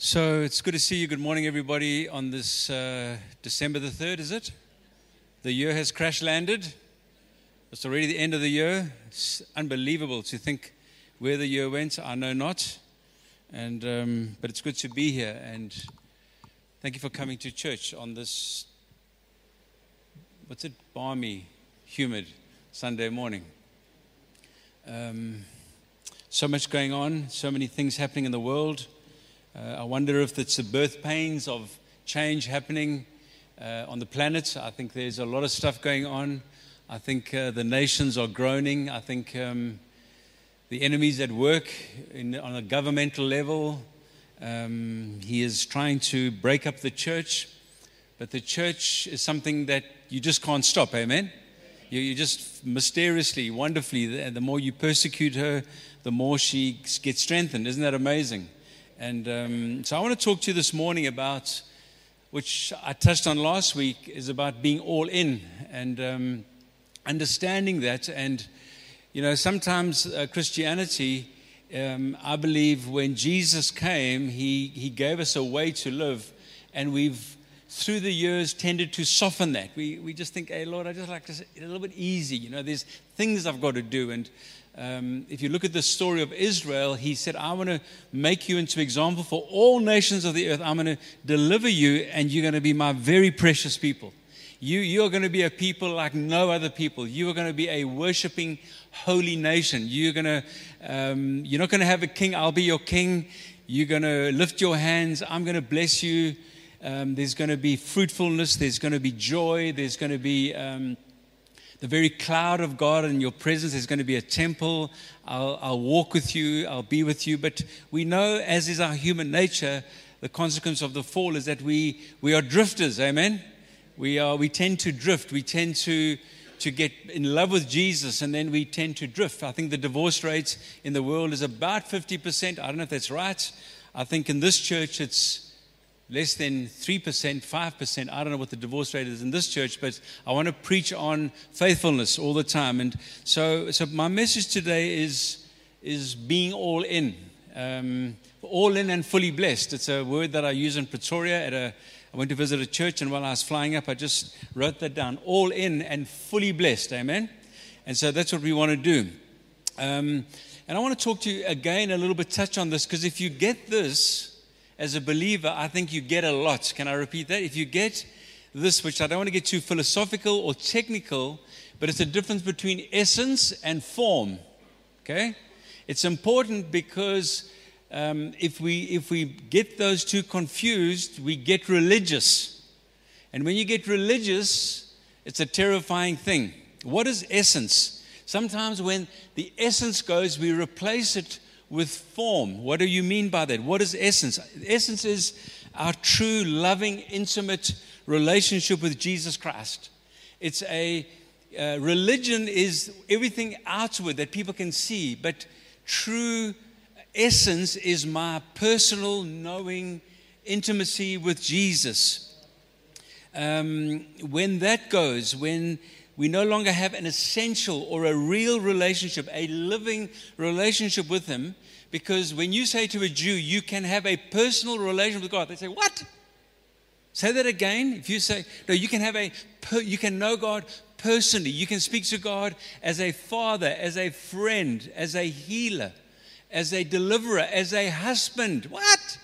So it's good to see you. Good morning, everybody, on this uh, December the 3rd, is it? The year has crash landed. It's already the end of the year. It's unbelievable to think where the year went. I know not. And, um, but it's good to be here. And thank you for coming to church on this, what's it, balmy, humid Sunday morning. Um, so much going on, so many things happening in the world. Uh, I wonder if it's the birth pains of change happening uh, on the planet. I think there's a lot of stuff going on. I think uh, the nations are groaning. I think um, the enemy's at work in, on a governmental level. Um, he is trying to break up the church, but the church is something that you just can't stop. Amen? You, you just mysteriously, wonderfully, the, the more you persecute her, the more she gets strengthened. Isn't that amazing? And um, so I want to talk to you this morning about, which I touched on last week, is about being all in and um, understanding that. And, you know, sometimes uh, Christianity, um, I believe when Jesus came, he, he gave us a way to live. And we've, through the years, tended to soften that. We, we just think, hey, Lord, I just like to, a little bit easy. You know, there's things I've got to do. And, um, if you look at the story of Israel, he said, I want to make you into example for all nations of the earth. I'm going to deliver you, and you're going to be my very precious people. You, you're going to be a people like no other people. You are going to be a worshiping, holy nation. You're, to, um, you're not going to have a king, I'll be your king. You're going to lift your hands, I'm going to bless you. Um, there's going to be fruitfulness, there's going to be joy, there's going to be. Um, the very cloud of God and your presence is going to be a temple. I'll, I'll walk with you, I'll be with you. But we know, as is our human nature, the consequence of the fall is that we, we are drifters, amen? We, are, we tend to drift. We tend to, to get in love with Jesus and then we tend to drift. I think the divorce rate in the world is about 50%. I don't know if that's right. I think in this church it's less than 3%, 5%. I don't know what the divorce rate is in this church, but I want to preach on faithfulness all the time. And so, so my message today is, is being all in. Um, all in and fully blessed. It's a word that I use in Pretoria at a I went to visit a church, and while I was flying up, I just wrote that down. All in and fully blessed. Amen. And so that's what we want to do. Um, and I want to talk to you again a little bit, touch on this, because if you get this, as a believer, I think you get a lot. Can I repeat that? If you get this, which I don't want to get too philosophical or technical, but it's a difference between essence and form. Okay? It's important because um, if, we, if we get those two confused, we get religious. And when you get religious, it's a terrifying thing. What is essence? Sometimes when the essence goes, we replace it with form. What do you mean by that? What is essence? Essence is our true, loving, intimate relationship with Jesus Christ. It's a uh, religion is everything outward that people can see, but true essence is my personal knowing intimacy with Jesus. Um, when that goes, when we no longer have an essential or a real relationship, a living relationship with Him. Because when you say to a Jew, you can have a personal relationship with God, they say, What? Say that again. If you say, No, you can have a, you can know God personally. You can speak to God as a father, as a friend, as a healer, as a deliverer, as a husband. What?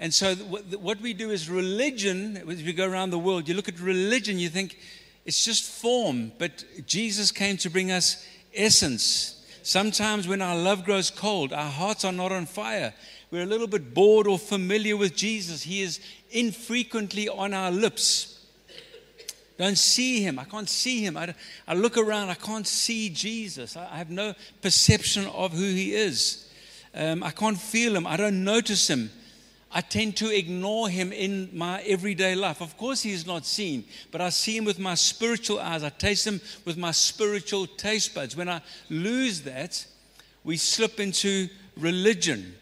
And so, what we do is religion, as we go around the world, you look at religion, you think, it's just form, but Jesus came to bring us essence. Sometimes when our love grows cold, our hearts are not on fire. We're a little bit bored or familiar with Jesus. He is infrequently on our lips. Don't see him. I can't see him. I, I look around. I can't see Jesus. I, I have no perception of who he is. Um, I can't feel him. I don't notice him. I tend to ignore him in my everyday life. Of course, he is not seen, but I see him with my spiritual eyes. I taste him with my spiritual taste buds. When I lose that, we slip into religion.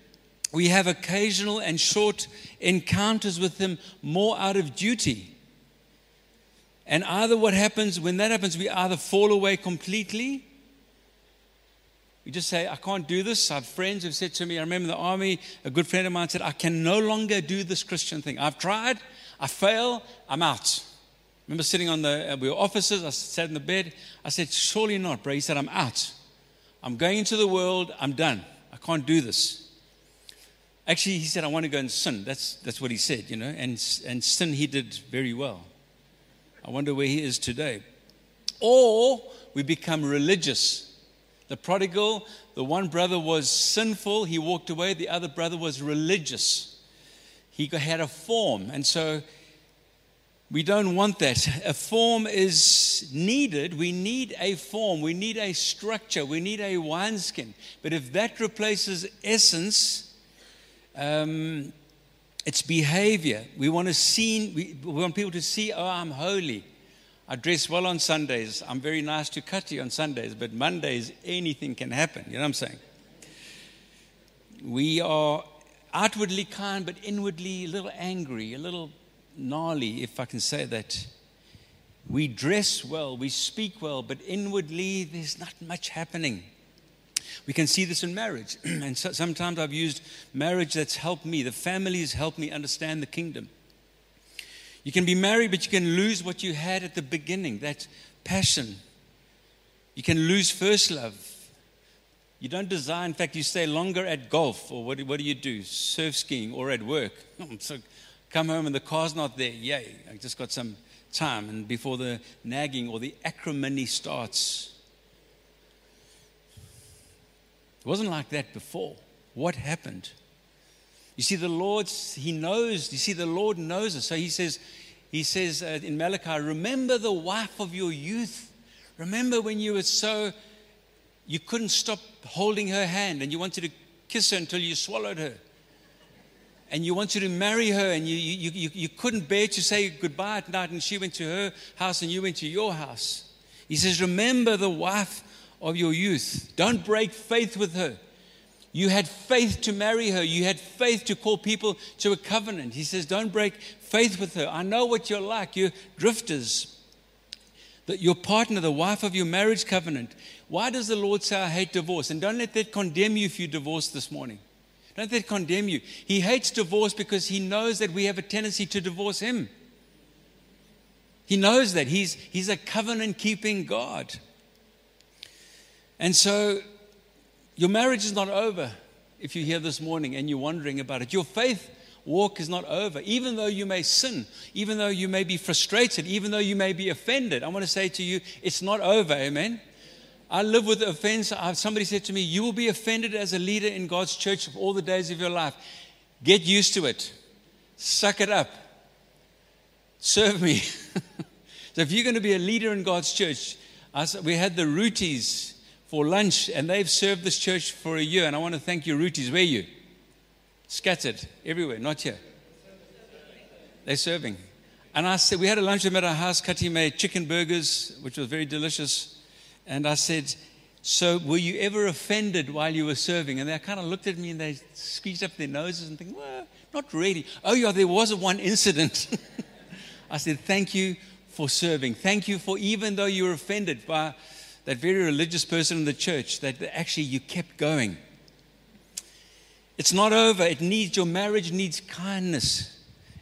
We have occasional and short encounters with him more out of duty. And either what happens, when that happens, we either fall away completely We just say, I can't do this. I have friends who've said to me, I remember the army, a good friend of mine said, I can no longer do this Christian thing. I've tried, I fail, I'm out. I remember sitting on the, we were officers, I sat in the bed. I said, Surely not, bro. He said, I'm out. I'm going into the world, I'm done. I can't do this. Actually, he said, I want to go and sin. That's, that's what he said, you know, and, and sin he did very well. I wonder where he is today. Or we become religious. The prodigal, the one brother was sinful, he walked away, the other brother was religious. He had a form, and so we don't want that. A form is needed. We need a form. We need a structure. We need a wineskin. But if that replaces essence, um, it's behavior. We want to see. We, we want people to see. Oh, I'm holy. I dress well on Sundays. I'm very nice to Kati on Sundays, but Mondays anything can happen. You know what I'm saying? We are outwardly kind, but inwardly a little angry, a little gnarly, if I can say that. We dress well, we speak well, but inwardly there's not much happening. We can see this in marriage. and so, sometimes I've used marriage that's helped me. The family has helped me understand the kingdom. You can be married, but you can lose what you had at the beginning that passion. You can lose first love. You don't desire, in fact, you stay longer at golf, or what, what do you do? Surf skiing or at work. so come home and the car's not there. Yay, I just got some time. And before the nagging or the acrimony starts, it wasn't like that before. What happened? You see, the Lord, He knows. You see, the Lord knows us. So He says, He says uh, in Malachi, remember the wife of your youth. Remember when you were so, you couldn't stop holding her hand and you wanted to kiss her until you swallowed her and you wanted to marry her and you, you, you, you couldn't bear to say goodbye at night and she went to her house and you went to your house. He says, Remember the wife of your youth. Don't break faith with her. You had faith to marry her. You had faith to call people to a covenant. He says, Don't break faith with her. I know what you're like. You're drifters. That your partner, the wife of your marriage covenant. Why does the Lord say, I hate divorce? And don't let that condemn you if you divorce this morning. Don't let that condemn you. He hates divorce because he knows that we have a tendency to divorce him. He knows that. He's, he's a covenant keeping God. And so your marriage is not over if you're here this morning and you're wondering about it. Your faith walk is not over. Even though you may sin, even though you may be frustrated, even though you may be offended, I want to say to you, it's not over. Amen. I live with offense. Somebody said to me, You will be offended as a leader in God's church for all the days of your life. Get used to it. Suck it up. Serve me. so, if you're going to be a leader in God's church, we had the Rooties for lunch, and they've served this church for a year. And I want to thank you, Rooties. Where you? Scattered everywhere, not here. They're serving. And I said, We had a lunch with them at our house. Kati made chicken burgers, which was very delicious. And I said, So were you ever offended while you were serving? And they kind of looked at me and they squeezed up their noses and think, Well, not really. Oh, yeah, there was one incident. I said, Thank you for serving. Thank you for, even though you were offended by that very religious person in the church, that actually you kept going. It's not over. It needs, your marriage needs kindness.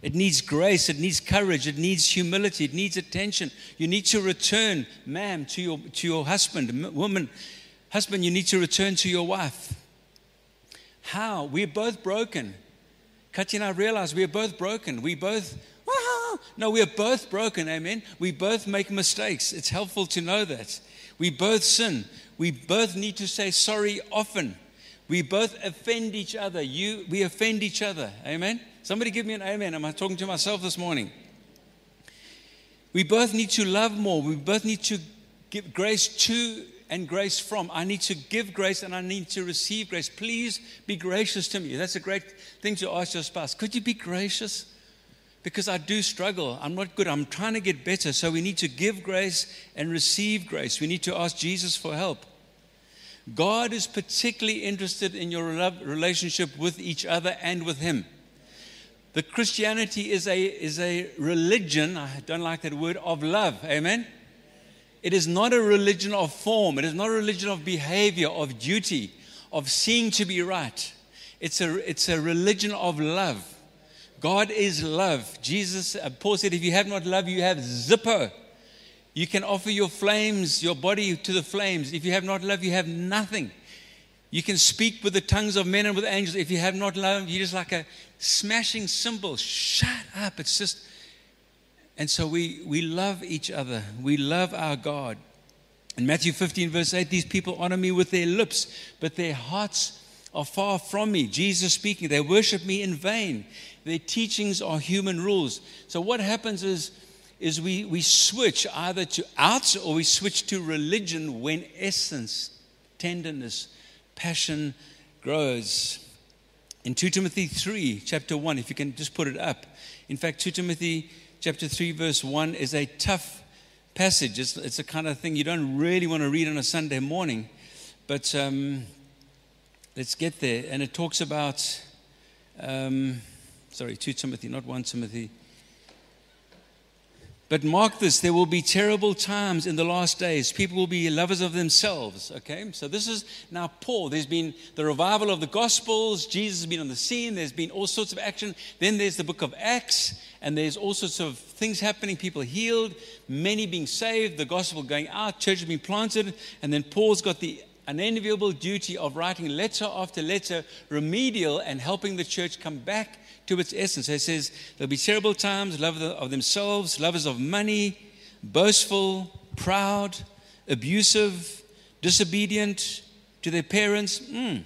It needs grace, it needs courage, it needs humility, it needs attention. You need to return, ma'am, to your, to your husband, woman, husband, you need to return to your wife. How? We're both broken. Katya and I realize we're both broken. We both, no, we're both broken, amen. We both make mistakes. It's helpful to know that. We both sin. We both need to say sorry often. We both offend each other. You, we offend each other, amen. Somebody give me an amen. Am I talking to myself this morning? We both need to love more. We both need to give grace to and grace from. I need to give grace and I need to receive grace. Please be gracious to me. That's a great thing to ask your spouse. Could you be gracious? Because I do struggle. I'm not good. I'm trying to get better. So we need to give grace and receive grace. We need to ask Jesus for help. God is particularly interested in your relationship with each other and with Him. The Christianity is a, is a religion, I don't like that word, of love. Amen? It is not a religion of form. It is not a religion of behavior, of duty, of seeing to be right. It's a, it's a religion of love. God is love. Jesus, uh, Paul said, if you have not love, you have zippo. You can offer your flames, your body to the flames. If you have not love, you have nothing. You can speak with the tongues of men and with angels. If you have not love, you're just like a smashing cymbal. Shut up. It's just. And so we, we love each other. We love our God. In Matthew 15, verse 8, these people honor me with their lips, but their hearts are far from me. Jesus speaking, they worship me in vain. Their teachings are human rules. So what happens is, is we, we switch either to out or we switch to religion when essence, tenderness, passion grows. In 2 Timothy 3, chapter 1, if you can just put it up. In fact, 2 Timothy chapter 3, verse 1 is a tough passage. It's, it's a kind of thing you don't really want to read on a Sunday morning. But um, let's get there. And it talks about, um, sorry, 2 Timothy, not 1 Timothy. But mark this there will be terrible times in the last days. People will be lovers of themselves. Okay? So this is now Paul. There's been the revival of the Gospels. Jesus has been on the scene. There's been all sorts of action. Then there's the book of Acts, and there's all sorts of things happening. People healed, many being saved, the gospel going out, churches being planted. And then Paul's got the an enviable duty of writing letter after letter, remedial, and helping the church come back to its essence. He says, There'll be terrible times, lovers of themselves, lovers of money, boastful, proud, abusive, disobedient to their parents. Mm.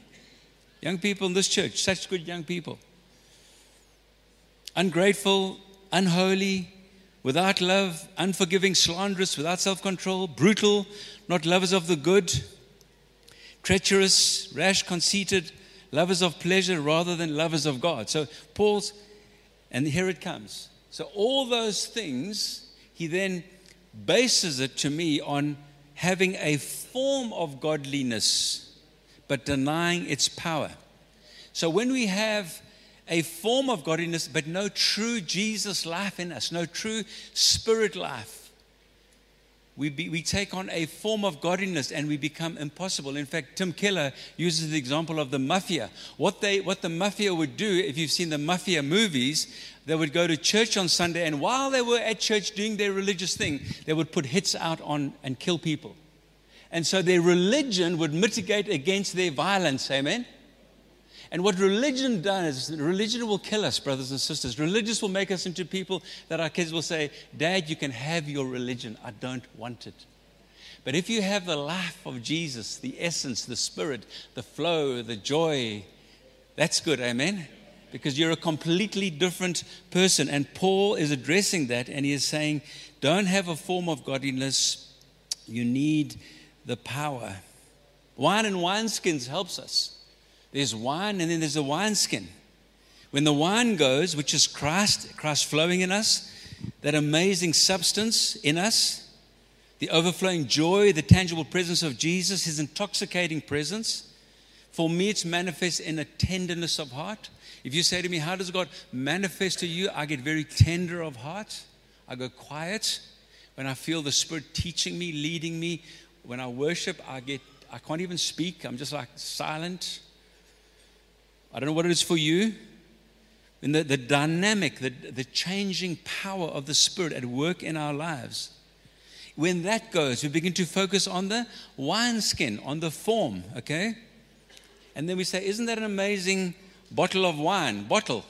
Young people in this church, such good young people. Ungrateful, unholy, without love, unforgiving, slanderous, without self control, brutal, not lovers of the good treacherous, rash, conceited, lovers of pleasure rather than lovers of God. So Paul's, and here it comes. So all those things, he then bases it to me on having a form of godliness, but denying its power. So when we have a form of godliness, but no true Jesus life in us, no true spirit life, we, be, we take on a form of godliness and we become impossible. In fact, Tim Keller uses the example of the mafia. What, they, what the mafia would do, if you've seen the mafia movies, they would go to church on Sunday, and while they were at church doing their religious thing, they would put hits out on and kill people. And so their religion would mitigate against their violence. Amen? And what religion does, religion will kill us, brothers and sisters. Religion will make us into people that our kids will say, Dad, you can have your religion. I don't want it. But if you have the life of Jesus, the essence, the spirit, the flow, the joy, that's good. Amen? Because you're a completely different person. And Paul is addressing that and he is saying, don't have a form of godliness. You need the power. Wine and wineskins helps us. There's wine and then there's a wineskin. When the wine goes, which is Christ, Christ flowing in us, that amazing substance in us, the overflowing joy, the tangible presence of Jesus, his intoxicating presence, for me it's manifest in a tenderness of heart. If you say to me, How does God manifest to you? I get very tender of heart. I go quiet. When I feel the Spirit teaching me, leading me, when I worship, I get I can't even speak. I'm just like silent. I don't know what it is for you. In the, the dynamic, the, the changing power of the Spirit at work in our lives. When that goes, we begin to focus on the wineskin, on the form, okay? And then we say, Isn't that an amazing bottle of wine? Bottle.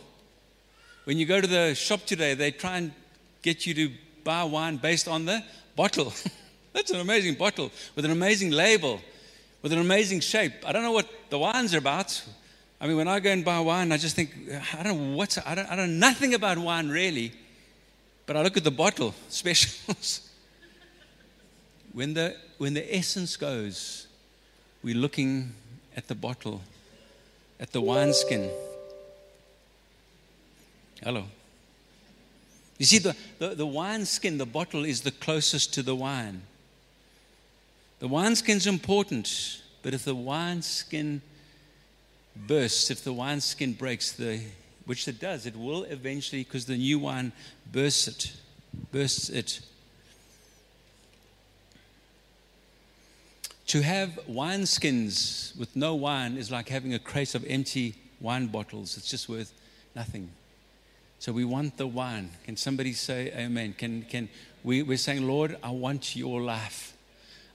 When you go to the shop today, they try and get you to buy wine based on the bottle. That's an amazing bottle with an amazing label, with an amazing shape. I don't know what the wines are about. I mean, when I go and buy wine, I just think, I don't know what's, I don't, I don't know nothing about wine really, but I look at the bottle, specials. when, the, when the essence goes, we're looking at the bottle, at the wineskin. Hello. You see, the, the, the wineskin, the bottle, is the closest to the wine. The wineskin's important, but if the wineskin bursts, if the wineskin breaks, the, which it does, it will eventually, because the new wine bursts it, bursts it. To have wineskins with no wine is like having a crate of empty wine bottles. It's just worth nothing. So we want the wine. Can somebody say amen? Can, can we, we're saying, Lord, I want your life.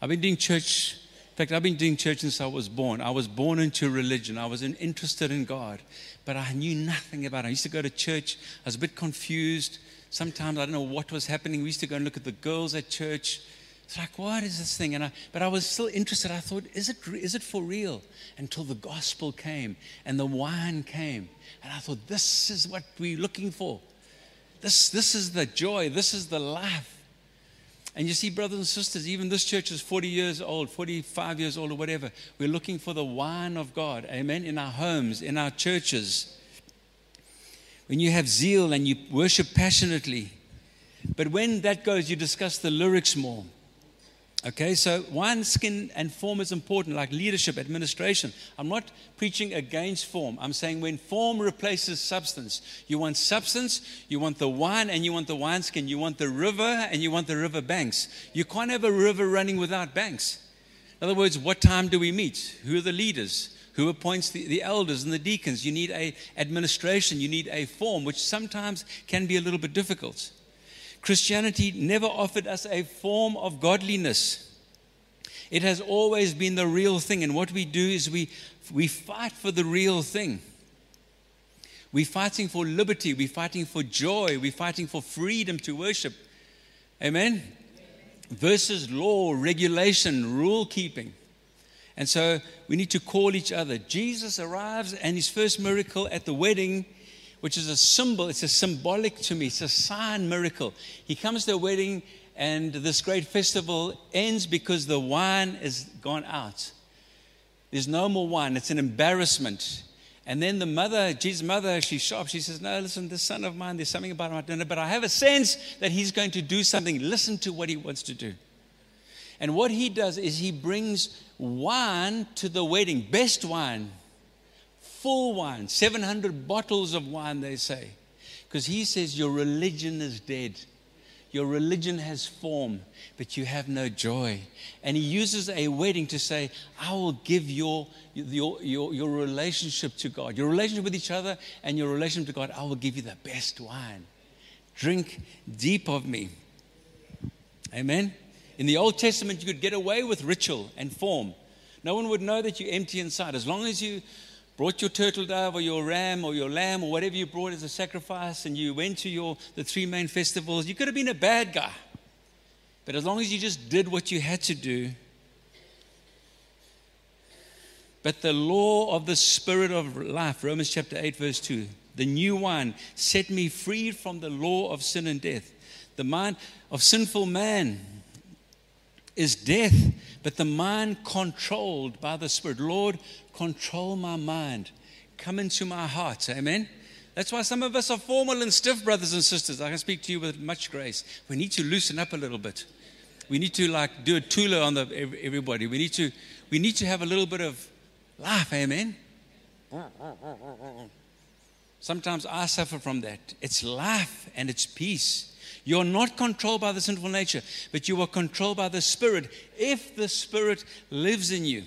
I've been doing church. In fact, I've been doing church since I was born. I was born into religion. I was interested in God, but I knew nothing about it. I used to go to church. I was a bit confused. Sometimes I don't know what was happening. We used to go and look at the girls at church. It's like, what is this thing? And I, but I was still interested. I thought, is it, is it for real? Until the gospel came and the wine came. And I thought, this is what we're looking for. This, this is the joy. This is the life. And you see, brothers and sisters, even this church is 40 years old, 45 years old, or whatever. We're looking for the wine of God. Amen. In our homes, in our churches. When you have zeal and you worship passionately. But when that goes, you discuss the lyrics more. Okay, so wine, skin, and form is important, like leadership, administration. I'm not preaching against form. I'm saying when form replaces substance, you want substance, you want the wine, and you want the wineskin. You want the river, and you want the river banks. You can't have a river running without banks. In other words, what time do we meet? Who are the leaders? Who appoints the, the elders and the deacons? You need a administration. You need a form, which sometimes can be a little bit difficult. Christianity never offered us a form of godliness. It has always been the real thing. And what we do is we, we fight for the real thing. We're fighting for liberty. We're fighting for joy. We're fighting for freedom to worship. Amen? Versus law, regulation, rule keeping. And so we need to call each other. Jesus arrives, and his first miracle at the wedding which is a symbol, it's a symbolic to me, it's a sign miracle. He comes to a wedding, and this great festival ends because the wine is gone out. There's no more wine, it's an embarrassment. And then the mother, Jesus' mother, she's sharp. She says, No, listen, this son of mine, there's something about him I don't know, but I have a sense that he's going to do something. Listen to what he wants to do. And what he does is he brings wine to the wedding, best wine full wine, 700 bottles of wine, they say. Because he says, Your religion is dead. Your religion has form, but you have no joy. And he uses a wedding to say, I will give your, your, your, your relationship to God, your relationship with each other, and your relationship to God, I will give you the best wine. Drink deep of me. Amen. In the Old Testament, you could get away with ritual and form. No one would know that you're empty inside. As long as you brought your turtle dove or your ram or your lamb or whatever you brought as a sacrifice and you went to your the three main festivals you could have been a bad guy. But as long as you just did what you had to do but the law of the spirit of life romans chapter 8 verse 2 the new wine set me free from the law of sin and death. The mind of sinful man is death but the mind controlled by the spirit lord control my mind, come into my heart. Amen. That's why some of us are formal and stiff, brothers and sisters. I can speak to you with much grace. We need to loosen up a little bit. We need to like do a tula on the, everybody. We need to we need to have a little bit of life. Amen. Sometimes I suffer from that. It's life and it's peace. You're not controlled by the sinful nature, but you are controlled by the Spirit if the Spirit lives in you.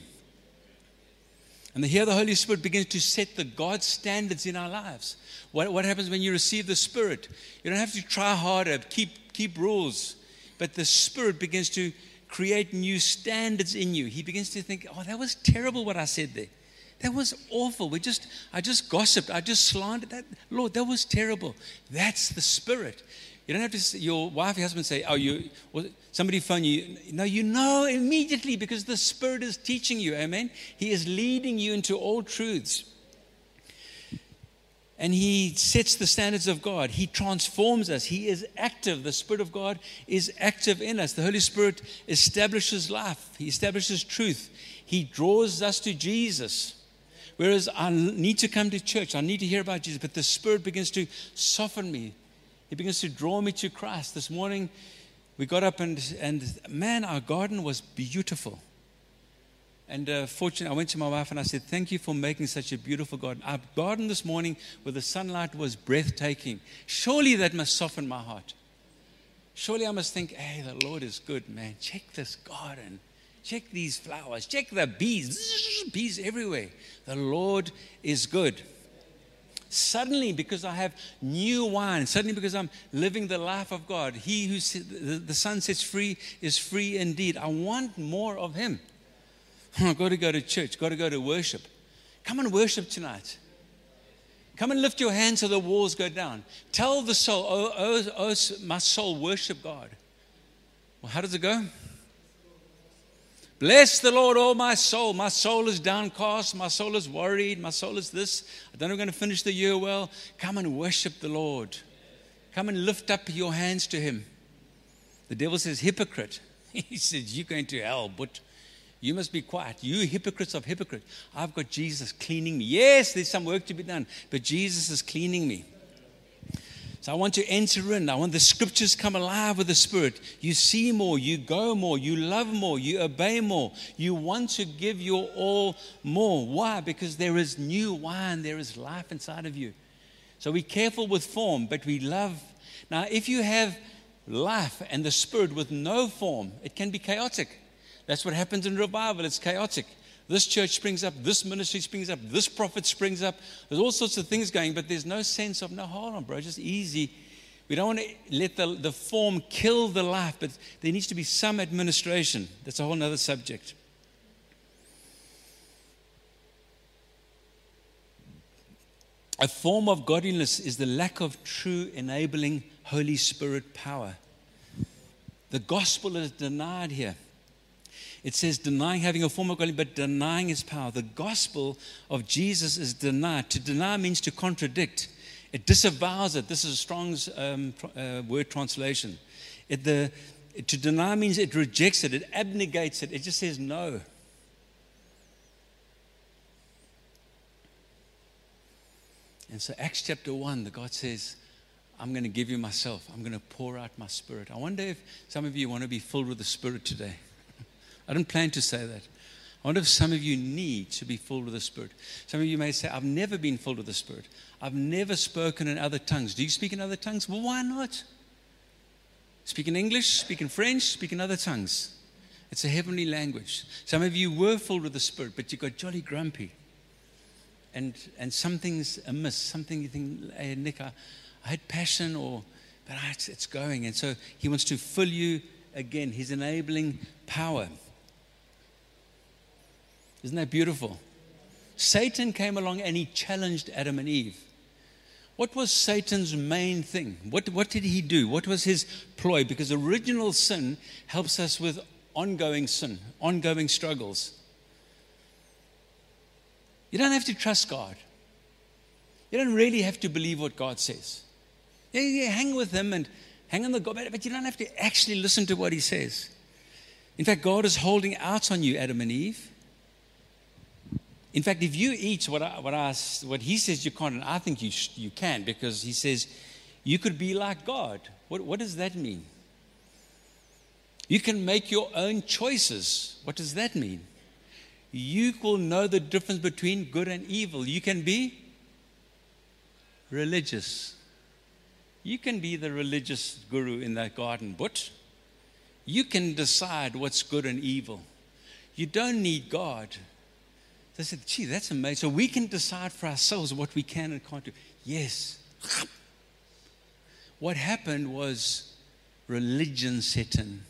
And here the Holy Spirit begins to set the God standards in our lives. What, what happens when you receive the Spirit? You don't have to try harder, keep, keep rules. But the Spirit begins to create new standards in you. He begins to think, oh, that was terrible what I said there. That was awful. We just, I just gossiped. I just slandered that. Lord, that was terrible. That's the Spirit. You don't have to, your wife, your husband say, oh, you, somebody phone you. No, you know immediately because the Spirit is teaching you. Amen. He is leading you into all truths. And He sets the standards of God. He transforms us. He is active. The Spirit of God is active in us. The Holy Spirit establishes life, He establishes truth. He draws us to Jesus. Whereas I need to come to church, I need to hear about Jesus, but the Spirit begins to soften me, he begins to draw me to Christ. This morning, we got up and, and man, our garden was beautiful. And uh, fortunately, I went to my wife and I said, Thank you for making such a beautiful garden. Our garden this morning, where the sunlight was breathtaking. Surely that must soften my heart. Surely I must think, Hey, the Lord is good, man. Check this garden. Check these flowers. Check the bees. Bees everywhere. The Lord is good. Suddenly, because I have new wine, suddenly because I'm living the life of God, He who the Son sets free is free indeed. I want more of Him. I've got to go to church, got to go to worship. Come and worship tonight. Come and lift your hands so the walls go down. Tell the soul, oh, oh, oh, my soul, worship God. Well, how does it go? Bless the Lord, oh my soul. My soul is downcast. My soul is worried. My soul is this. I don't know if I'm going to finish the year well. Come and worship the Lord. Come and lift up your hands to Him. The devil says, hypocrite. He says, You're going to hell, but you must be quiet. You hypocrites of hypocrites. I've got Jesus cleaning me. Yes, there's some work to be done, but Jesus is cleaning me. So I want to enter in. I want the scriptures come alive with the Spirit. You see more, you go more, you love more, you obey more. You want to give your all more. Why? Because there is new wine, there is life inside of you. So be careful with form, but we love. Now, if you have life and the Spirit with no form, it can be chaotic. That's what happens in revival, it's chaotic. This church springs up, this ministry springs up, this prophet springs up. There's all sorts of things going, but there's no sense of, no, hold on, bro, just easy. We don't want to let the, the form kill the life, but there needs to be some administration. That's a whole other subject. A form of godliness is the lack of true enabling Holy Spirit power. The gospel is denied here. It says denying having a form of godliness, but denying his power. The gospel of Jesus is denied. To deny means to contradict. It disavows it. This is a Strong's um, uh, word translation. It, the, to deny means it rejects it, it abnegates it, it just says no. And so, Acts chapter 1, the God says, I'm going to give you myself. I'm going to pour out my spirit. I wonder if some of you want to be filled with the spirit today. I didn't plan to say that. I wonder if some of you need to be filled with the Spirit. Some of you may say, I've never been filled with the Spirit. I've never spoken in other tongues. Do you speak in other tongues? Well, why not? Speak in English, speak in French, speak in other tongues. It's a heavenly language. Some of you were filled with the Spirit, but you got jolly grumpy. And, and something's amiss. Something you think, hey, Nick, I, I had passion, or, but it's, it's going. And so he wants to fill you again. His enabling power. Isn't that beautiful? Satan came along and he challenged Adam and Eve. What was Satan's main thing? What, what did he do? What was his ploy? Because original sin helps us with ongoing sin, ongoing struggles. You don't have to trust God. You don't really have to believe what God says. You, yeah, hang with Him and hang on the God, but you don't have to actually listen to what He says. In fact, God is holding out on you, Adam and Eve. In fact, if you eat what, I, what, I, what he says you can't, and I think you, you can, because he says you could be like God. What, what does that mean? You can make your own choices. What does that mean? You will know the difference between good and evil. You can be religious. You can be the religious guru in that garden, but you can decide what's good and evil. You don't need God. They said, gee, that's amazing. So we can decide for ourselves what we can and can't do. Yes. What happened was religion set in,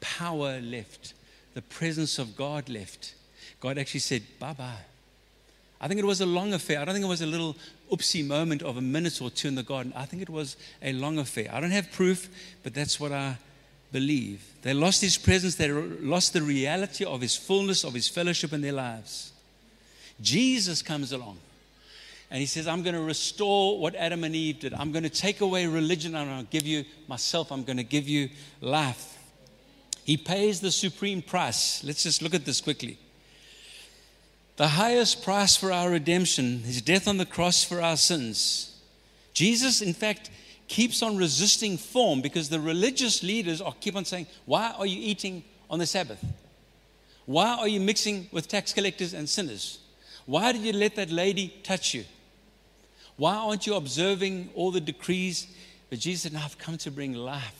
power left, the presence of God left. God actually said, bye bye. I think it was a long affair. I don't think it was a little oopsie moment of a minute or two in the garden. I think it was a long affair. I don't have proof, but that's what I believe. They lost his presence, they lost the reality of his fullness, of his fellowship in their lives. Jesus comes along and he says, I'm going to restore what Adam and Eve did. I'm going to take away religion and I'll give you myself. I'm going to give you life. He pays the supreme price. Let's just look at this quickly. The highest price for our redemption, his death on the cross for our sins. Jesus, in fact, keeps on resisting form because the religious leaders are keep on saying, Why are you eating on the Sabbath? Why are you mixing with tax collectors and sinners? Why did you let that lady touch you? Why aren't you observing all the decrees? But Jesus said, No, I've come to bring life.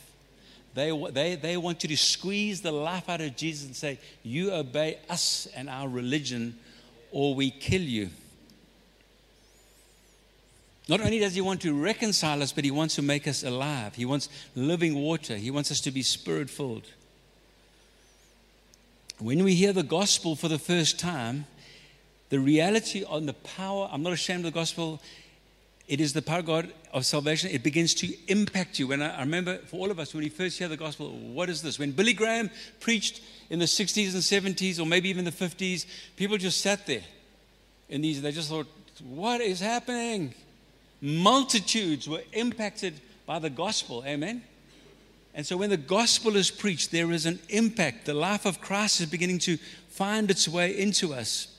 They, they, they want you to squeeze the life out of Jesus and say, You obey us and our religion, or we kill you. Not only does he want to reconcile us, but he wants to make us alive. He wants living water. He wants us to be spirit filled. When we hear the gospel for the first time, the reality on the power, I'm not ashamed of the gospel, it is the power of God of salvation. It begins to impact you. When I, I, remember for all of us, when we first hear the gospel, what is this? When Billy Graham preached in the 60s and 70s, or maybe even the 50s, people just sat there in these, they just thought, what is happening? multitudes were impacted by the gospel. Amen. And so when the gospel is preached, there is an impact. The life of Christ is beginning to find its way into us.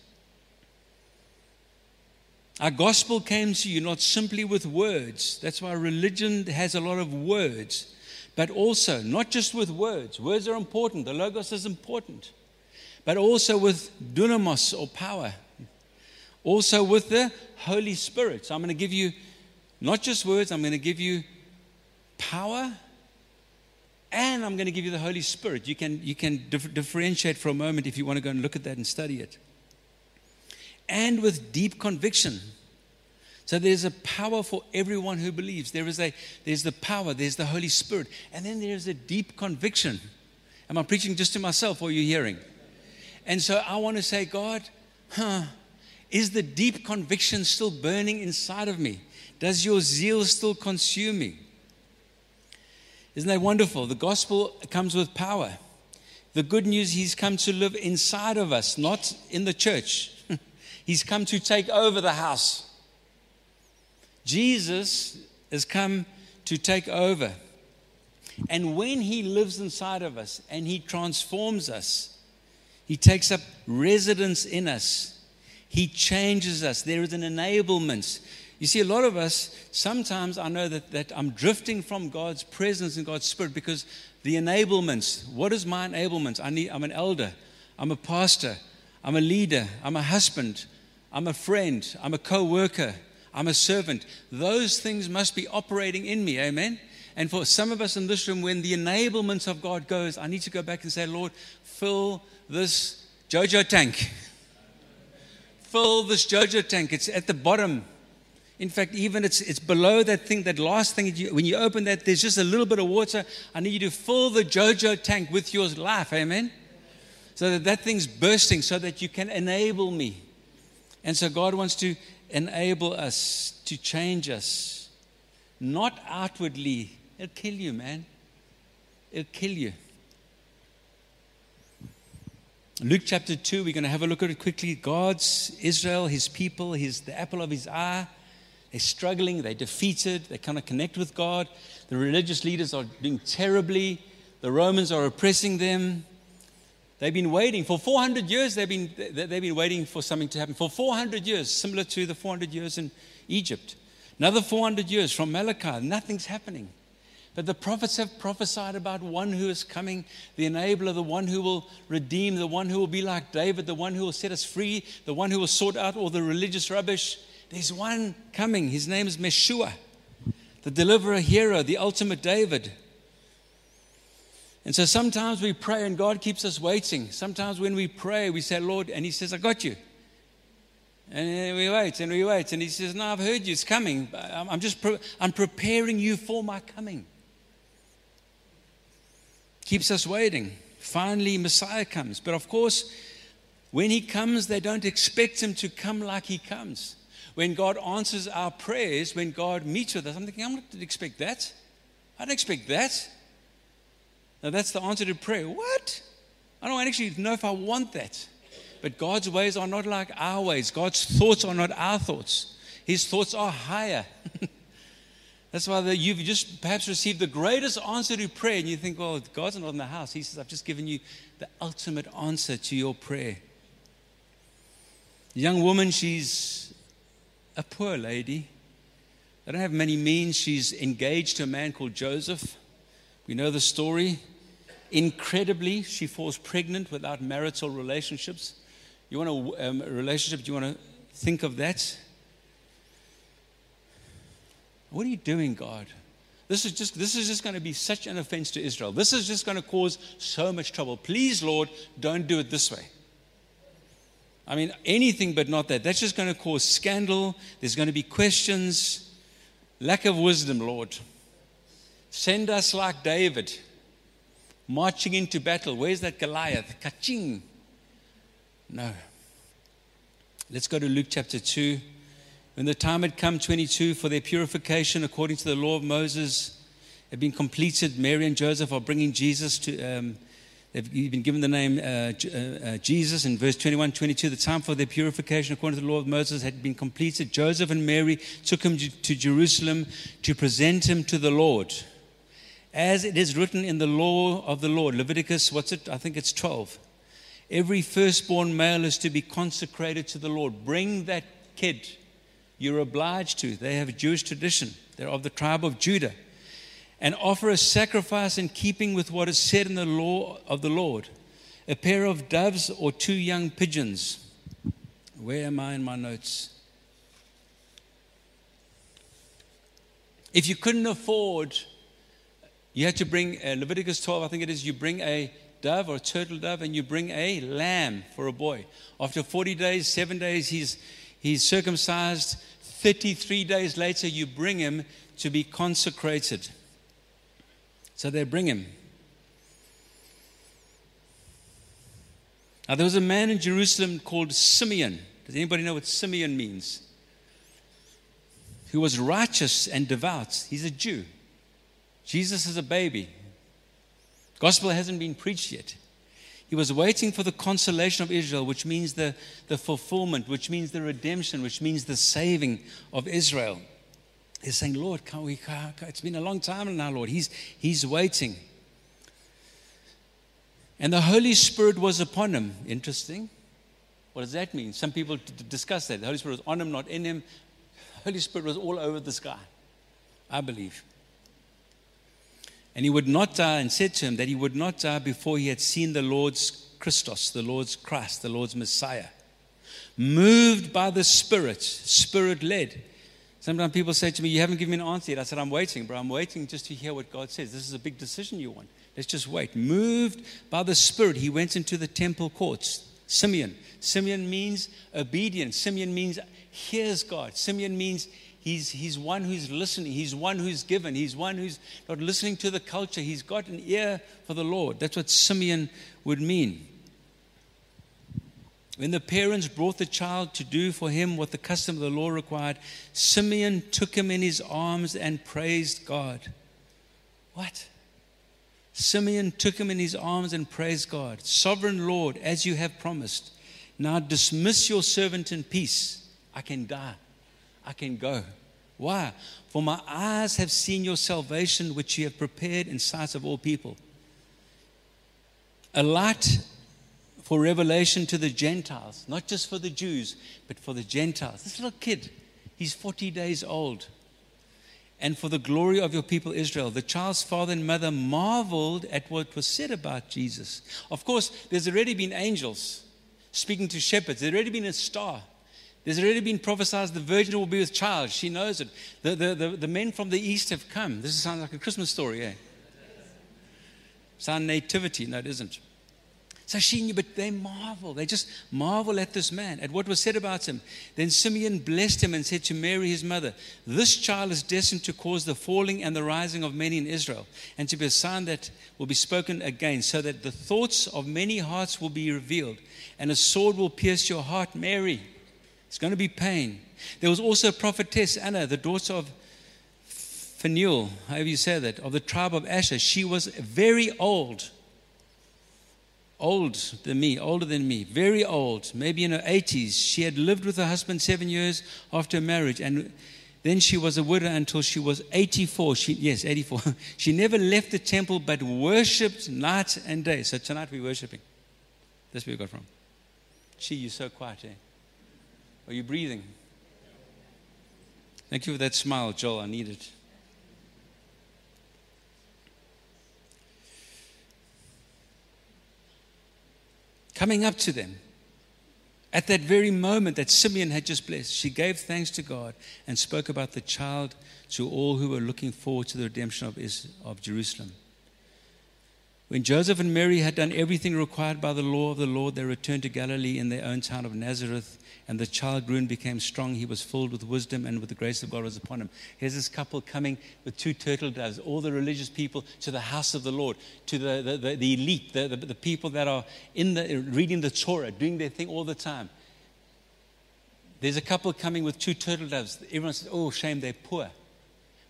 Our gospel came to you not simply with words. That's why religion has a lot of words, but also not just with words. Words are important, the Logos is important, but also with dunamis or power, also with the Holy Spirit. So I'm going to give you not just words, I'm going to give you power and I'm going to give you the Holy Spirit. You can, you can dif- differentiate for a moment if you want to go and look at that and study it. And with deep conviction. So there's a power for everyone who believes. There is a there's the power, there's the Holy Spirit, and then there's a deep conviction. Am I preaching just to myself or are you hearing? And so I want to say, God, huh, is the deep conviction still burning inside of me? Does your zeal still consume me? Isn't that wonderful? The gospel comes with power. The good news, He's come to live inside of us, not in the church. He's come to take over the house. Jesus has come to take over. And when He lives inside of us and He transforms us, He takes up residence in us. He changes us. There is an enablement. You see, a lot of us, sometimes I know that, that I'm drifting from God's presence and God's Spirit because the enablements, what is my enablement? I need, I'm an elder, I'm a pastor, I'm a leader, I'm a husband, I'm a friend, I'm a co worker, I'm a servant. Those things must be operating in me, amen? And for some of us in this room, when the enablement of God goes, I need to go back and say, Lord, fill this JoJo tank. fill this JoJo tank. It's at the bottom. In fact, even it's, it's below that thing, that last thing. When you open that, there's just a little bit of water. I need you to fill the JoJo tank with your life. Amen? So that that thing's bursting so that you can enable me. And so God wants to enable us, to change us. Not outwardly. It'll kill you, man. It'll kill you. Luke chapter 2, we're going to have a look at it quickly. God's Israel, his people, his, the apple of his eye. They're struggling, they're defeated, they cannot connect with God. The religious leaders are doing terribly, the Romans are oppressing them. They've been waiting for 400 years. They've been, they've been waiting for something to happen. For 400 years, similar to the 400 years in Egypt. Another 400 years from Malachi, nothing's happening. But the prophets have prophesied about one who is coming, the enabler, the one who will redeem, the one who will be like David, the one who will set us free, the one who will sort out all the religious rubbish. There's one coming. His name is Meshua, the deliverer hero, the ultimate David. And so sometimes we pray and God keeps us waiting. Sometimes when we pray, we say, Lord, and He says, I got you. And we wait and we wait. And He says, No, I've heard you. It's coming. I'm just pre- I'm preparing you for my coming. Keeps us waiting. Finally, Messiah comes. But of course, when He comes, they don't expect Him to come like He comes when God answers our prayers, when God meets with us, I'm thinking, I'm not to expect that. I don't expect that. Now, that's the answer to prayer. What? I don't actually know if I want that. But God's ways are not like our ways. God's thoughts are not our thoughts. His thoughts are higher. That's why the, you've just perhaps received the greatest answer to prayer, and you think, well, God's not in the house. He says, I've just given you the ultimate answer to your prayer. Young woman, she's a poor lady. They don't have many means. She's engaged to a man called Joseph. We know the story. Incredibly, she falls pregnant without marital relationships. You want a, um, a relationship? Do you want to think of that? What are you doing, God? This is just this is just going to be such an offense to Israel. This is just going to cause so much trouble. Please, Lord, don't do it this way. I mean, anything but not that. That's just going to cause scandal. There's going to be questions. Lack of wisdom, Lord. Send us like David, marching into battle. Where's that Goliath? Kaching. No. Let's go to Luke chapter 2. When the time had come, 22, for their purification according to the law of Moses had been completed, Mary and Joseph are bringing Jesus to. Um, They've been given the name uh, uh, uh, Jesus in verse 21 22. The time for their purification, according to the law of Moses, had been completed. Joseph and Mary took him to Jerusalem to present him to the Lord. As it is written in the law of the Lord, Leviticus, what's it? I think it's 12. Every firstborn male is to be consecrated to the Lord. Bring that kid. You're obliged to. They have a Jewish tradition. They're of the tribe of Judah and offer a sacrifice in keeping with what is said in the law of the Lord a pair of doves or two young pigeons. Where am I in my notes? If you couldn't afford, you had to bring uh, Leviticus 12, I think it is, you bring a dove or a turtle dove and you bring a lamb for a boy. After 40 days, seven days, he's, he's circumcised. 33 days later, you bring him to be consecrated. So they bring him. Now, there was a man in Jerusalem called Simeon. Does anybody know what Simeon means? Who was righteous and devout. He's a Jew. Jesus is a baby. Gospel hasn't been preached yet. He was waiting for the consolation of Israel, which means the, the fulfillment, which means the redemption, which means the saving of Israel. He's saying, Lord, we, it's been a long time now, Lord. He's, he's waiting. And the Holy Spirit was upon him. Interesting. What does that mean? Some people discuss that. The Holy Spirit was on him, not in him. The Holy Spirit was all over this guy, I believe. And he would not die, and said to him that he would not die before he had seen the Lord's Christos, the Lord's Christ, the Lord's Messiah. Moved by the Spirit, Spirit led Sometimes people say to me, You haven't given me an answer yet. I said, I'm waiting, bro. I'm waiting just to hear what God says. This is a big decision you want. Let's just wait. Moved by the Spirit, he went into the temple courts. Simeon. Simeon means obedience. Simeon means hears God. Simeon means he's, he's one who's listening. He's one who's given. He's one who's not listening to the culture. He's got an ear for the Lord. That's what Simeon would mean. When the parents brought the child to do for him what the custom of the law required, Simeon took him in his arms and praised God. What? Simeon took him in his arms and praised God. Sovereign Lord, as you have promised, now dismiss your servant in peace. I can die. I can go. Why? For my eyes have seen your salvation, which you have prepared in sight of all people. A light for revelation to the Gentiles, not just for the Jews, but for the Gentiles. This little kid, he's 40 days old. And for the glory of your people Israel, the child's father and mother marveled at what was said about Jesus. Of course, there's already been angels speaking to shepherds, there's already been a star. There's already been prophesied the virgin will be with child. She knows it. The, the, the, the men from the east have come. This sounds like a Christmas story, eh? Sound nativity. No, it isn't. So she knew, but they marvel. They just marvel at this man, at what was said about him. Then Simeon blessed him and said to Mary, his mother, This child is destined to cause the falling and the rising of many in Israel, and to be a sign that will be spoken again, so that the thoughts of many hearts will be revealed, and a sword will pierce your heart, Mary. It's going to be pain. There was also a prophetess, Anna, the daughter of Phanuel, however you say that, of the tribe of Asher. She was very old old than me, older than me, very old, maybe in her 80s. She had lived with her husband seven years after marriage, and then she was a widow until she was 84. She, yes, 84. she never left the temple but worshipped night and day. So tonight we're worshiping. That's where we got from. She, you're so quiet, eh? Are you breathing? Thank you for that smile, Joel. I need it. coming up to them. At that very moment that Simeon had just blessed, she gave thanks to God and spoke about the child to all who were looking forward to the redemption of, of Jerusalem. When Joseph and Mary had done everything required by the law of the Lord, they returned to Galilee in their own town of Nazareth. And the child grew and became strong. He was filled with wisdom, and with the grace of God was upon him. Here's this couple coming with two turtle doves, all the religious people to the house of the Lord, to the, the, the, the elite, the, the, the, people that are in the, reading the Torah, doing their thing all the time. There's a couple coming with two turtle doves. Everyone says, Oh, shame, they're poor.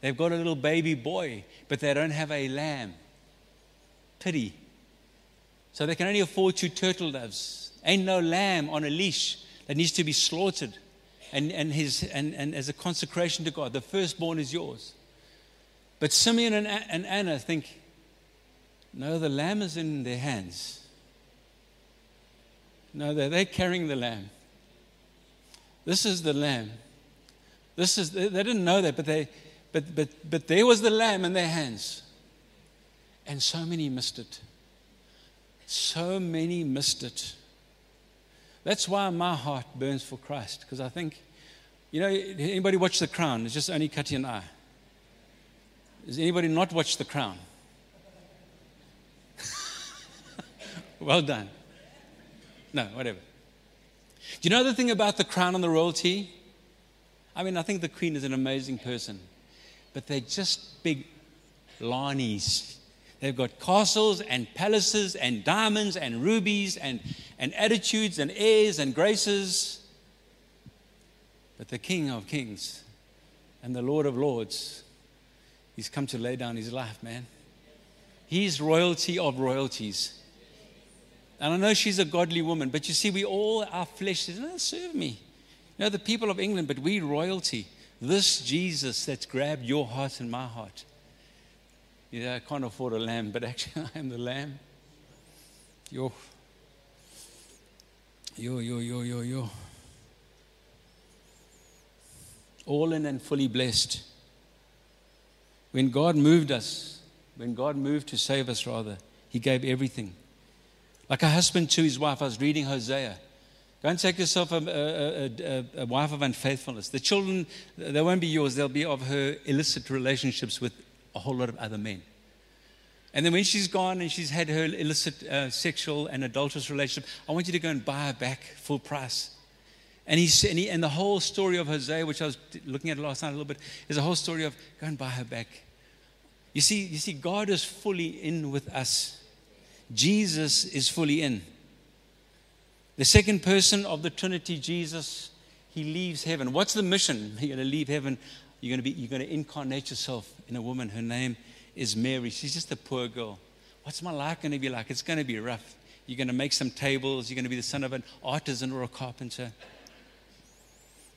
They've got a little baby boy, but they don't have a lamb. Pity. So they can only afford two turtle doves. Ain't no lamb on a leash that needs to be slaughtered. And, and, his, and, and as a consecration to God, the firstborn is yours. But Simeon and, and Anna think, no, the lamb is in their hands. No, they're, they're carrying the lamb. This is the lamb. This is, they, they didn't know that, but, they, but, but, but there was the lamb in their hands. And so many missed it. So many missed it. That's why my heart burns for Christ, because I think, you know, anybody watch The Crown? It's just only Cutty and I. Does anybody not watch The Crown? well done. No, whatever. Do you know the thing about the crown and the royalty? I mean, I think the queen is an amazing person, but they're just big Lanies. They've got castles and palaces and diamonds and rubies and, and attitudes and airs and graces. But the King of Kings and the Lord of Lords, he's come to lay down his life, man. He's royalty of royalties. And I know she's a godly woman, but you see, we all, our flesh says, no, serve me. You know, the people of England, but we royalty. This Jesus that's grabbed your heart and my heart. Yeah, I can't afford a lamb, but actually I am the lamb. Yo. Yo, yo, yo, yo, yo. All in and fully blessed. When God moved us, when God moved to save us, rather, He gave everything. Like a husband to his wife, I was reading Hosea. Go and take yourself a, a, a, a, wife of unfaithfulness. The children, they won't be yours, they'll be of her illicit relationships with a whole lot of other men. And then when she's gone and she's had her illicit uh, sexual and adulterous relationship, I want you to go and buy her back full price. And, he, and, he, and the whole story of Hosea, which I was looking at last night a little bit, is a whole story of go and buy her back. You see, you see, God is fully in with us. Jesus is fully in. The second person of the Trinity, Jesus, he leaves heaven. What's the mission? You're going to leave heaven. You're going to be. You're going to incarnate yourself in a woman. Her name is Mary. She's just a poor girl. What's my life going to be like? It's going to be rough. You're going to make some tables. You're going to be the son of an artisan or a carpenter.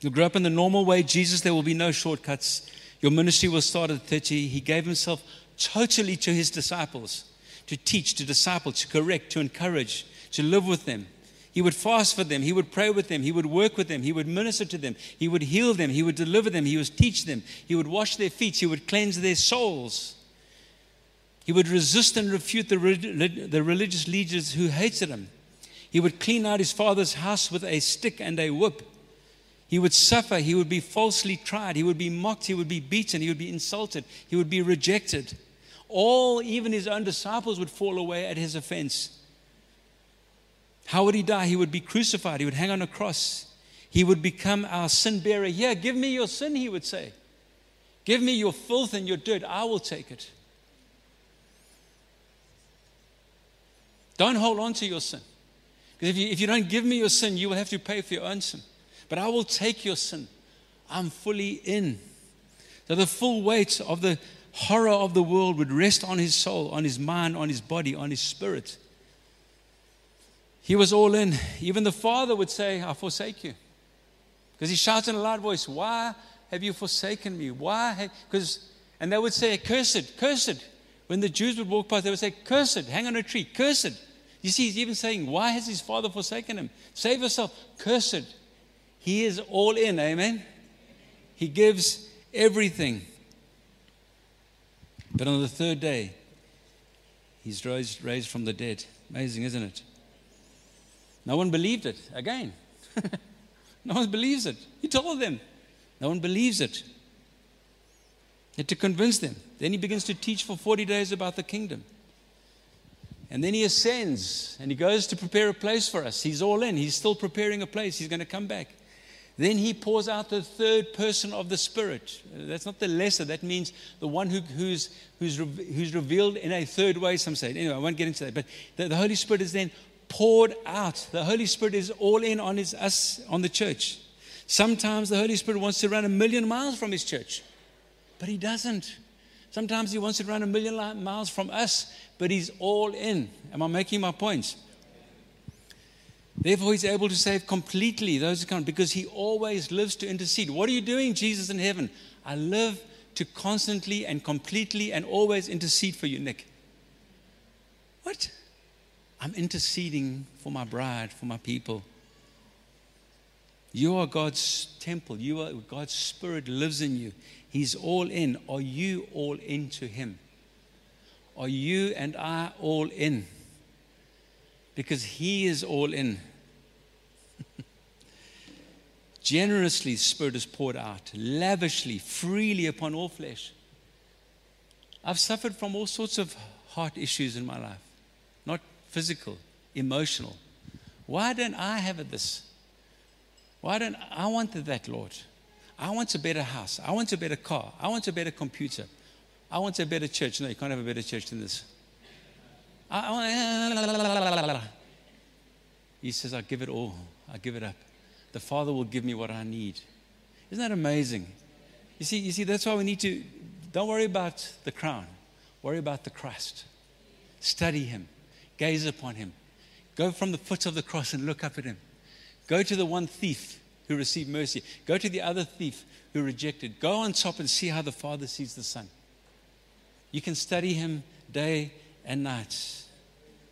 You'll grow up in the normal way. Jesus, there will be no shortcuts. Your ministry will start at 30. He gave himself totally to his disciples to teach, to disciple, to correct, to encourage, to live with them. He would fast for them. He would pray with them. He would work with them. He would minister to them. He would heal them. He would deliver them. He would teach them. He would wash their feet. He would cleanse their souls. He would resist and refute the, the religious leaders who hated him. He would clean out his father's house with a stick and a whip. He would suffer. He would be falsely tried. He would be mocked. He would be beaten. He would be insulted. He would be rejected. All, even his own disciples, would fall away at his offense. How would he die? He would be crucified. He would hang on a cross. He would become our sin bearer. Here, give me your sin, he would say. Give me your filth and your dirt. I will take it. Don't hold on to your sin. Because if you, if you don't give me your sin, you will have to pay for your own sin. But I will take your sin. I'm fully in. So the full weight of the horror of the world would rest on his soul, on his mind, on his body, on his spirit. He was all in. Even the Father would say, I forsake you. Because he shouts in a loud voice, Why have you forsaken me? Why? Because, and they would say, Cursed, cursed. When the Jews would walk past, they would say, Cursed, hang on a tree, cursed. You see, he's even saying, Why has his father forsaken him? Save yourself. Cursed. He is all in. Amen. He gives everything. But on the third day, he's raised, raised from the dead. Amazing, isn't it? No one believed it. Again, no one believes it. He told them. No one believes it. He had to convince them. Then he begins to teach for 40 days about the kingdom. And then he ascends and he goes to prepare a place for us. He's all in. He's still preparing a place. He's going to come back. Then he pours out the third person of the Spirit. That's not the lesser. That means the one who, who's, who's, who's revealed in a third way, some say. Anyway, I won't get into that. But the, the Holy Spirit is then poured out. The Holy Spirit is all in on his, us, on the church. Sometimes the Holy Spirit wants to run a million miles from his church, but he doesn't. Sometimes he wants to run a million miles from us, but he's all in. Am I making my points? Therefore, he's able to save completely those who come because he always lives to intercede. What are you doing, Jesus in heaven? I live to constantly and completely and always intercede for you, Nick. What? I'm interceding for my bride, for my people. You are God's temple. You are God's spirit lives in you. He's all in. Are you all into him? Are you and I all in? Because he is all in. Generously, the Spirit is poured out, lavishly, freely upon all flesh. I've suffered from all sorts of heart issues in my life, not physical, emotional. Why don't I have this? Why don't I want that, Lord? I want a better house. I want a better car. I want a better computer. I want a better church. No, you can't have a better church than this. I, he says, I give it all. I give it up. The Father will give me what I need. Isn't that amazing? You see, you see, that's why we need to don't worry about the crown. Worry about the Christ. Study him. Gaze upon him. Go from the foot of the cross and look up at him. Go to the one thief who received mercy. Go to the other thief who rejected. Go on top and see how the Father sees the Son. You can study him day and night.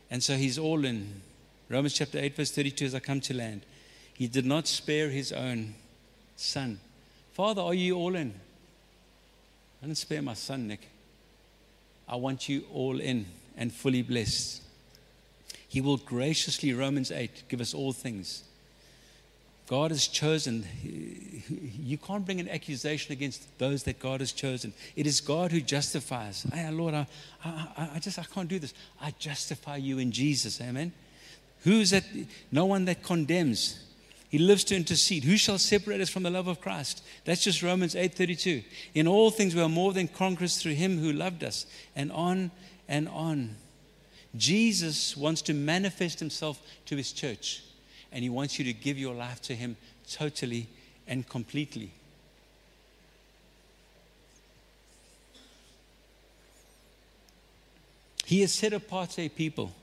And so he's all in. Romans chapter 8, verse 32 as I come to land. He did not spare his own son. Father, are you all in? I didn't spare my son, Nick. I want you all in and fully blessed. He will graciously, Romans 8, give us all things God has chosen. You can't bring an accusation against those that God has chosen. It is God who justifies. Hey, Lord, I, I, I just I can't do this. I justify you in Jesus. Amen. Who's that? No one that condemns. He lives to intercede. Who shall separate us from the love of Christ? That's just Romans 8:32. In all things we are more than conquerors through him who loved us. And on and on. Jesus wants to manifest himself to his church and He wants you to give your life to Him totally and completely. He has set apart a people,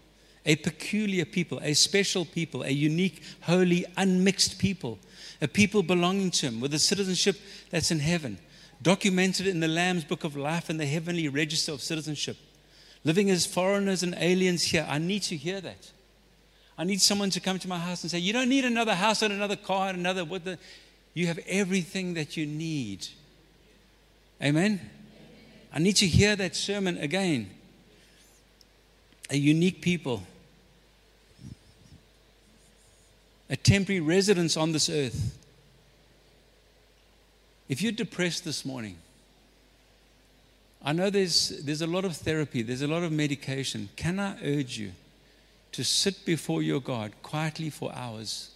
a peculiar people, a special people, a unique, holy, unmixed people, a people belonging to Him with a citizenship that's in heaven, documented in the Lamb's book of life and the heavenly register of citizenship. Living as foreigners and aliens here, I need to hear that. I need someone to come to my house and say, You don't need another house and another car and another. What the, you have everything that you need. Amen? I need to hear that sermon again. A unique people, a temporary residence on this earth. If you're depressed this morning, I know there's, there's a lot of therapy, there's a lot of medication. Can I urge you? to sit before your God quietly for hours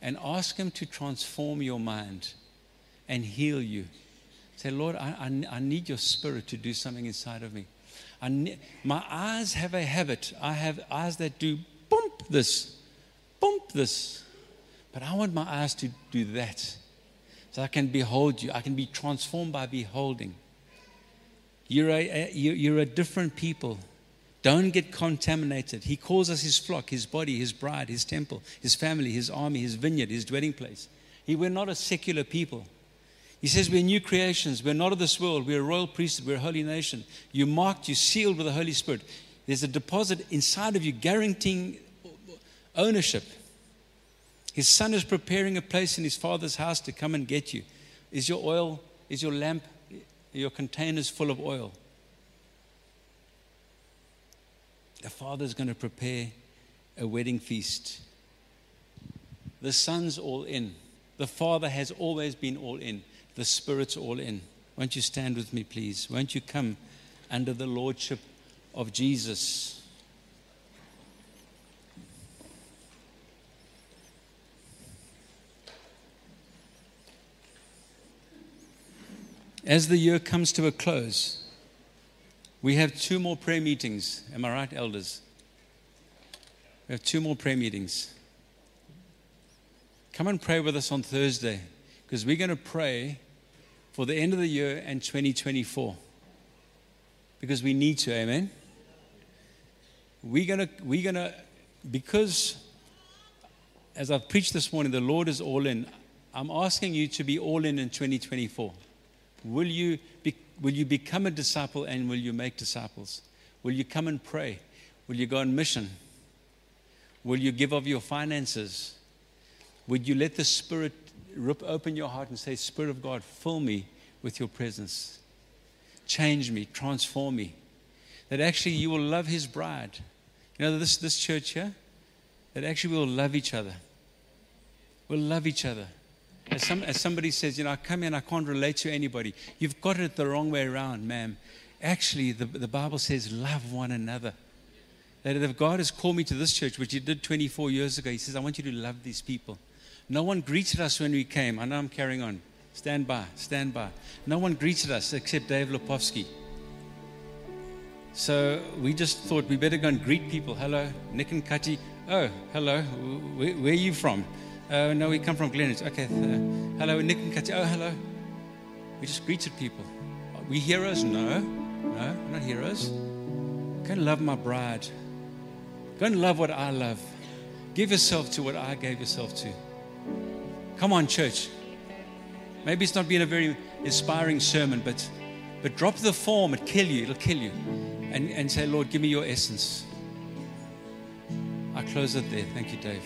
and ask Him to transform your mind and heal you. Say, Lord, I, I, I need your spirit to do something inside of me. Need, my eyes have a habit. I have eyes that do bump this, bump this. But I want my eyes to do that. So I can behold you. I can be transformed by beholding. You're a, you're a different people. Don't get contaminated. He calls us his flock, his body, his bride, his temple, his family, his army, his vineyard, his dwelling place. He, we're not a secular people. He says we're new creations. We're not of this world. We're a royal priesthood. We're a holy nation. You're marked, you're sealed with the Holy Spirit. There's a deposit inside of you guaranteeing ownership. His son is preparing a place in his father's house to come and get you. Is your oil, is your lamp, your containers full of oil? The Father is going to prepare a wedding feast. The Son's all in. The Father has always been all in. The Spirit's all in. Won't you stand with me, please? Won't you come under the Lordship of Jesus? As the year comes to a close, we have two more prayer meetings. Am I right, elders? We have two more prayer meetings. Come and pray with us on Thursday because we're going to pray for the end of the year and 2024 because we need to, amen? We're going to, we're going to, because as I've preached this morning, the Lord is all in. I'm asking you to be all in in 2024. Will you, be, will you become a disciple and will you make disciples? Will you come and pray? Will you go on mission? Will you give of your finances? Would you let the Spirit rip open your heart and say, Spirit of God, fill me with your presence? Change me, transform me. That actually you will love His bride. You know, this, this church here, that actually we will love each other. We'll love each other. As, some, as somebody says, you know, I come in, I can't relate to anybody. You've got it the wrong way around, ma'am. Actually, the, the Bible says, love one another. That if God has called me to this church, which He did 24 years ago, He says, I want you to love these people. No one greeted us when we came. I know I'm carrying on. Stand by, stand by. No one greeted us except Dave Lepovsky. So we just thought we better go and greet people. Hello, Nick and Kati. Oh, hello. Where, where are you from? Oh, no, we come from Glenridge. Okay. Uh, hello, Nick and Katya. Oh, hello. We just greeted people. Are we heroes? No. No, we're not heroes. Go and love my bride. Go and love what I love. Give yourself to what I gave yourself to. Come on, church. Maybe it's not been a very inspiring sermon, but, but drop the form. It'll kill you. It'll kill you. And, and say, Lord, give me your essence. I close it there. Thank you, Dave.